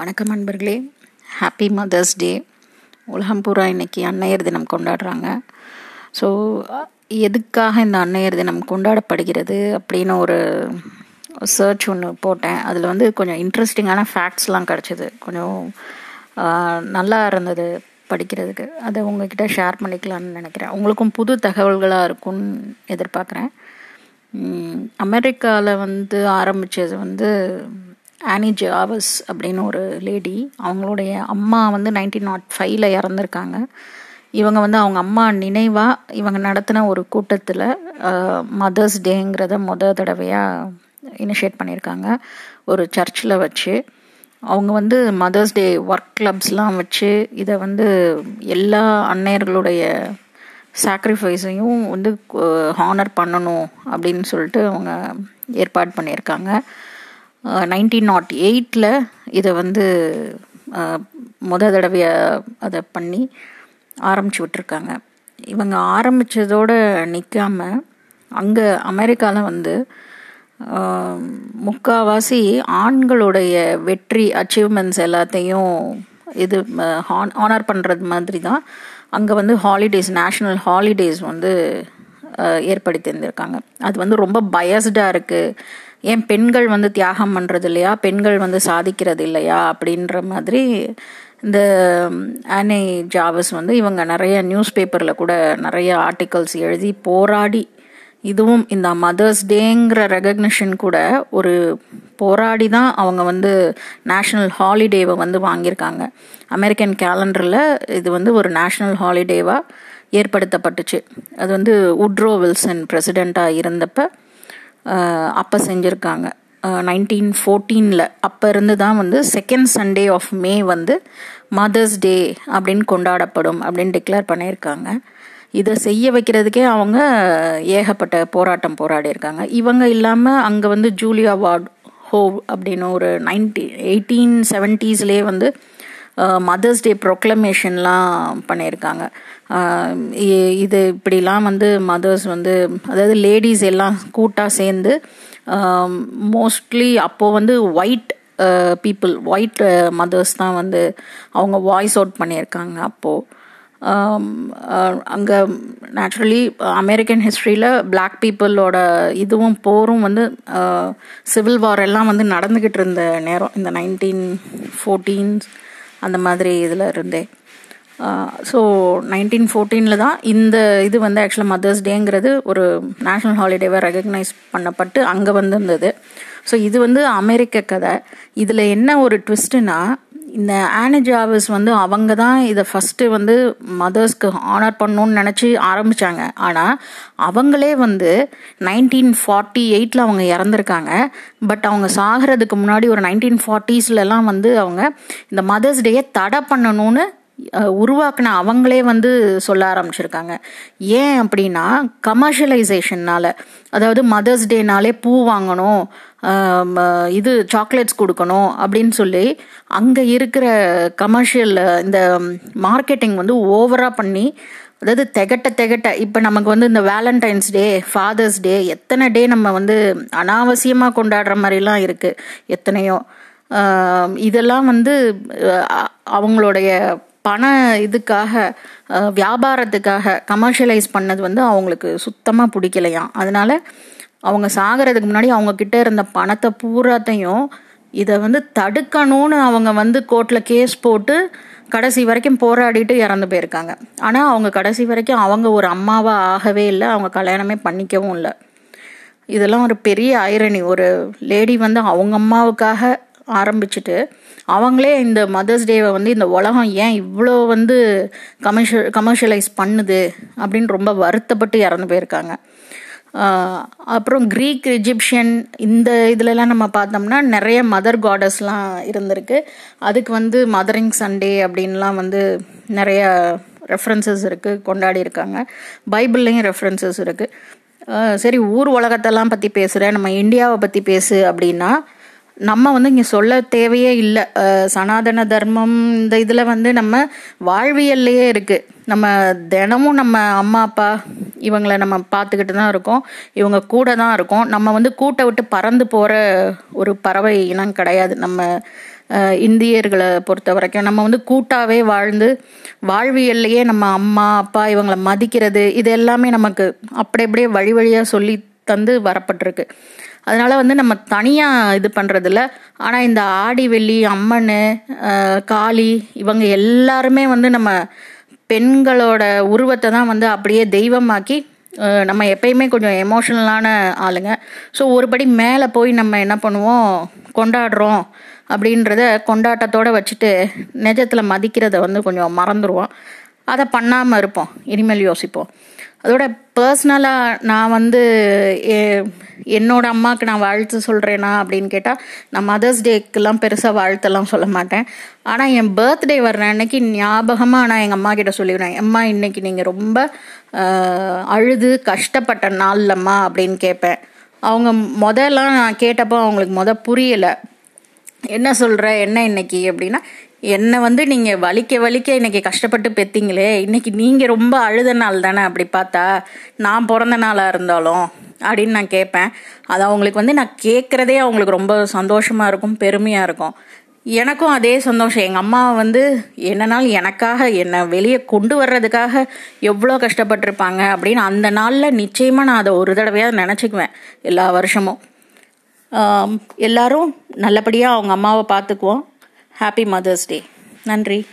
வணக்கம் நண்பர்களே happy mother's day உலகம் பூரா இன்னைக்கு அன்னையர் தினம் கொண்டாடுறாங்க. ஸோ எதுக்காக இந்த அன்னையர் தினம் கொண்டாடப்படுகிறது அப்படின்னு ஒரு சர்ச் ஒன்று போட்டேன். அதில் வந்து கொஞ்சம் இன்ட்ரெஸ்டிங்கான ஃபேக்ட்ஸ்லாம் கிடச்சிது. கொஞ்சம் நல்லா இருந்தது படிக்கிறதுக்கு. அதை உங்ககிட்ட ஷேர் பண்ணிக்கலாம்னு நினைக்கிறேன். உங்களுக்கும் புது தகவல்களாக இருக்கும்னு எதிர்பார்க்குறேன். அமெரிக்காவில் வந்து ஆரம்பித்தது வந்து ஆனி ஜாவஸ் அப்படின்னு ஒரு லேடி அவங்களுடைய அம்மா வந்து நைன்டீன் நாட் oh ஃபைவ்ல இறந்துருக்காங்க. இவங்க வந்து அவங்க அம்மா நினைவாக இவங்க நடத்தின ஒரு கூட்டத்தில் மதர்ஸ் டேங்கிறத முத தடவையாக இனிஷியேட் பண்ணியிருக்காங்க. ஒரு சர்ச்சில் வச்சு. அவங்க வந்து மதர்ஸ் டே ஒர்க் கிளப்ஸ்லாம் வச்சு இதை வந்து எல்லா அன்னையர்களுடைய சாக்ரிஃபைஸையும் வந்து ஹானர் பண்ணணும் அப்படின்னு சொல்லிட்டு அவங்க ஏற்பாடு பண்ணியிருக்காங்க. நைன்டீன் நாட் எயிட்டில் இதை வந்து முத தடவையை அதை பண்ணி ஆரம்பிச்சு விட்டுருக்காங்க. இவங்க ஆரம்பித்ததோடு நிற்காம அங்கே அமெரிக்காவில் வந்து முக்கால்வாசி முக்காவாசி ஆண்களுடைய வெற்றி அச்சீவ்மெண்ட்ஸ் எல்லாத்தையும் இது ஹான் ஆனர் பண்ணுறது மாதிரி தான் அங்கே வந்து ஹாலிடேஸ் நேஷ்னல் ஹாலிடேஸ் வந்து ஏற்படுத்தியிருந்திருக்காங்க ஏற்படுத்தி இருந்திருக்காங்க அது வந்து ரொம்ப பயஸ்டாக இருக்குது ஏன் பெண்கள் வந்து தியாகம் பண்ணுறது இல்லையா பெண்கள் வந்து சாதிக்கிறது இல்லையா அப்படின்ற மாதிரி இந்த ஆனே ஜாவஸ் வந்து இவங்க நிறைய நியூஸ் பேப்பரில் கூட நிறைய ஆர்டிகல்ஸ் எழுதி போராடி இதுவும் இந்த மதர்ஸ் டேங்கிற ரெகக்னிஷன் கூட ஒரு போராடி தான் அவங்க வந்து நேஷ்னல் ஹாலிடேவை வந்து வாங்கியிருக்காங்க. அமெரிக்கன் கேலண்டரில் இது வந்து ஒரு நேஷ்னல் ஹாலிடேவாக ஏற்படுத்தப்பட்டுச்சு. அது வந்து உட்ரோ வில்சன் பிரசிடெண்ட்டாக இருந்தப்போ அப்போ செஞ்சுருக்காங்க. நைன்டீன் ஃபோர்டீனில் அப்போ இருந்து தான் வந்து செகண்ட் சண்டே ஆஃப் மே வந்து மதர்ஸ் டே அப்படின்னு கொண்டாடப்படும் அப்படின்னு டிக்ளேர் பண்ணியிருக்காங்க. இதை செய்ய வைக்கிறதுக்கே அவங்க ஏகப்பட்ட போராட்டம் போராடி இருக்காங்க இவங்க இல்லாமல் அங்கே வந்து ஜூலியா வார்ட் ஹோவ் அப்படின்னு ஒரு நைன்டி எயிட்டீன் செவன்ட்டீஸ்லேயே வந்து மதர்ஸ் டே ப்ரொக்ளமேஷன்லாம் பண்ணியிருக்காங்க. இ- இது இப்படிலாம் வந்து மதர்ஸ் வந்து அதாவது லேடிஸ் எல்லாம் கூட்டாக சேர்ந்து மோஸ்ட்லி அப்போது வந்து ஒயிட் பீப்புள் ஒயிட் மதர்ஸ் தான் வந்து அவங்க வாய்ஸ் அவுட் பண்ணியிருக்காங்க அப்போது அங்கே நேச்சுரலி அமெரிக்கன் ஹிஸ்ட்ரியில் பிளாக் பீப்புளோட இதுவும் போரும் வந்து சிவில் வார் எல்லாம் வந்து நடந்துக்கிட்டு இருந்த நேரம் இந்த நைன்டீன் ஃபோர்டீன்ஸ் அந்த மாதிரி இதில் இருந்தேன். ஸோ நைன்டீன் ஃபோர்டீனில் தான் இந்த இது வந்து ஆக்சுவலாக மதர்ஸ் டேங்கிறது ஒரு நேஷ்னல் ஹாலிடேவாக ரெகக்னைஸ் பண்ணப்பட்டு அங்கே வந்திருந்தது. ஸோ இது வந்து அமெரிக்க கதை. இதில் என்ன ஒரு ட்விஸ்ட்டுனா இந்த ஆனஜாவிஸ் வந்து அவங்க தான் இதை ஃபஸ்ட்டு வந்து மதர்ஸ்க்கு ஆனர் பண்ணணும்னு நினச்சி ஆரம்பித்தாங்க ஆனால் அவங்களே வந்து நைன்டீன் ஃபார்ட்டி எயிட்டில் அவங்க இறந்துருக்காங்க. பட் அவங்க சாகிறதுக்கு முன்னாடி ஒரு நைன்டீன் ஃபார்ட்டிஸ்லலாம் வந்து அவங்க இந்த மதர்ஸ் டேயை தடை பண்ணணும்னு உருவாக்கின உருவாக்குன அவங்களே வந்து சொல்ல ஆரம்பிச்சிருக்காங்க. ஏன் அப்படின்னா கமர்ஷியலைசேஷன்னால அதாவது மதர்ஸ் டேனாலே பூ வாங்கணும். இது சாக்லேட்ஸ் கொடுக்கணும் அப்படின்னு சொல்லி அங்கே இருக்கிற கமர்ஷியல் இந்த மார்க்கெட்டிங் வந்து ஓவராக பண்ணி அதாவது திகட்ட திகட்ட இப்போ நமக்கு வந்து இந்த வேலண்டைன்ஸ் டே ஃபாதர்ஸ் டே எத்தனை டே நம்ம வந்து அனாவசியமாக கொண்டாடுற மாதிரிலாம் இருக்குது எத்தனையோ. இதெல்லாம் வந்து அவங்களுடைய பண இதுக்காக வியாபாரத்துக்காக கமர்ஷியலைஸ் பண்ணது வந்து அவங்களுக்கு சுத்தமாக பிடிக்கலையாம். அதனால அவங்க சாகிறதுக்கு முன்னாடி அவங்க கிட்ட இருந்த பணத்தை பூராத்தையும் இதை வந்து தடுக்கணும்னு அவங்க வந்து கோர்ட்டில் கேஸ் போட்டு கடைசி வரைக்கும் போராடிட்டு இறந்து போயிருக்காங்க. ஆனால் அவங்க கடைசி வரைக்கும் அவங்க ஒரு அம்மாவாக ஆகவே இல்லை. அவங்க கல்யாணமே பண்ணிக்கவும் இல்லை. இதெல்லாம் ஒரு பெரிய ஐரணி ஒரு லேடி வந்து அவங்க அம்மாவுக்காக ஆரம்பிச்சுட்டு அவங்களே இந்த மதர்ஸ் டேவை வந்து இந்த உலகம் ஏன் இவ்வளோ வந்து கமர்ஷியல் கமர்ஷியலைஸ் பண்ணுது அப்படின்னு ரொம்ப வருத்தப்பட்டு இறந்து போயிருக்காங்க. அப்புறம் க்ரீக் இஜிப்ஷியன் இந்த இதுலலாம் நம்ம பார்த்தோம்னா நிறைய மதர் காடஸ்லாம் இருந்திருக்கு. அதுக்கு வந்து மதரிங் சண்டே அப்படின்லாம் வந்து நிறைய ரெஃபரன்சஸ் இருக்குது கொண்டாடி இருக்காங்க. பைபிள்லேயும் ரெஃபரன்சஸ் இருக்குது சரி ஊர் உலகத்தெல்லாம் பற்றி பேசுகிறேன் நம்ம இந்தியாவை பற்றி பேசு அப்படின்னா நம்ம வந்து இங்கே சொல்ல தேவையே இல்லை. சனாதன தர்மம் இந்த இதில் வந்து நம்ம வாழ்வியல்லையே இருக்குது நம்ம தினமும் நம்ம அம்மா அப்பா இவங்கள நம்ம பார்த்துக்கிட்டு தான் இருக்கோம். இவங்க கூட தான் இருக்கோம். நம்ம வந்து கூட்டை விட்டு பறந்து போகிற ஒரு பறவை இனம் கிடையாது. நம்ம இந்தியர்களை பொறுத்த வரைக்கும் நம்ம வந்து கூட்டாகவே வாழ்ந்து வாழ்வியல்லையே நம்ம அம்மா அப்பா இவங்களை மதிக்கிறது இது எல்லாமே நமக்கு அப்படி அப்படியே வழி வழியாக சொல்லி தந்து வரப்பட்டிருக்கு. அதனால் வந்து நம்ம தனியாக இது பண்ணுறதில்ல ஆனால் இந்த ஆடி வெள்ளி அம்மன் காளி இவங்க எல்லாருமே வந்து நம்ம பெண்களோட உருவத்தை தான் வந்து அப்படியே தெய்வமாக்கி நம்ம எப்பயுமே கொஞ்சம் எமோஷனலான ஆளுங்க. ஸோ ஒருபடி மேலே போய் நம்ம என்ன பண்ணுவோம்? கொண்டாடுறோம். அப்படின்றத கொண்டாட்டத்தோடு வச்சுட்டு நிஜத்தில் மதிக்கிறத வந்து கொஞ்சம் மறந்துடுவோம் அதை பண்ணாமல் இருப்போம். இனிமேல் யோசிப்போம். அதோட பர்சனலாக நான் வந்து எ- என்னோட அம்மாவுக்கு நான் வாழ்த்து சொல்கிறேனா அப்படின்னு கேட்டால் நான் மதர்ஸ் டேக்கெலாம் பெருசாக வாழ்த்தெல்லாம் சொல்ல மாட்டேன். ஆனால் என் பர்த்டே வர்ற அன்னைக்கு ஞாபகமாக நான் எங்கள் அம்மா கிட்ட சொல்லிடுவேன். அம்மா இன்னைக்கு நீங்கள் ரொம்ப அழுது கஷ்டப்பட்ட நாள்லம்மா அப்படின்னு கேட்பேன். அவங்க முதல்லாம் நான் கேட்டப்போ அவங்களுக்கு மொதல் புரியலை. என்ன சொல்கிற என்ன இன்னைக்கு? அப்படின்னா என்னை வந்து நீங்கள் வலிக்க வலிக்க இன்னைக்கு கஷ்டப்பட்டு பெத்தீங்களே இன்னைக்கு நீங்கள் ரொம்ப அழுத நாள் தானே அப்படி பார்த்தா நான் பிறந்த நாளாக இருந்தாலும் அப்படின்னு நான் கேட்பேன். அது அவங்களுக்கு வந்து நான் கேட்குறதே அவங்களுக்கு ரொம்ப சந்தோஷமாக இருக்கும் பெருமையாக இருக்கும். எனக்கும் அதே சந்தோஷம். எங்கள் அம்மா வந்து என்னனால் எனக்காக என்னை வெளியே கொண்டு வர்றதுக்காக எவ்வளோ கஷ்டப்பட்டிருப்பாங்க அப்படின்னு அந்த நாளில் நிச்சயமாக நான் அதை ஒரு தடவையாக நினச்சிக்குவேன் எல்லா வருஷமும். எல்லாரும் நல்லபடியாக அவங்க அம்மாவை பார்த்துக்குவோம். ஹாப்பி மதர்ஸ் டே நன்றி.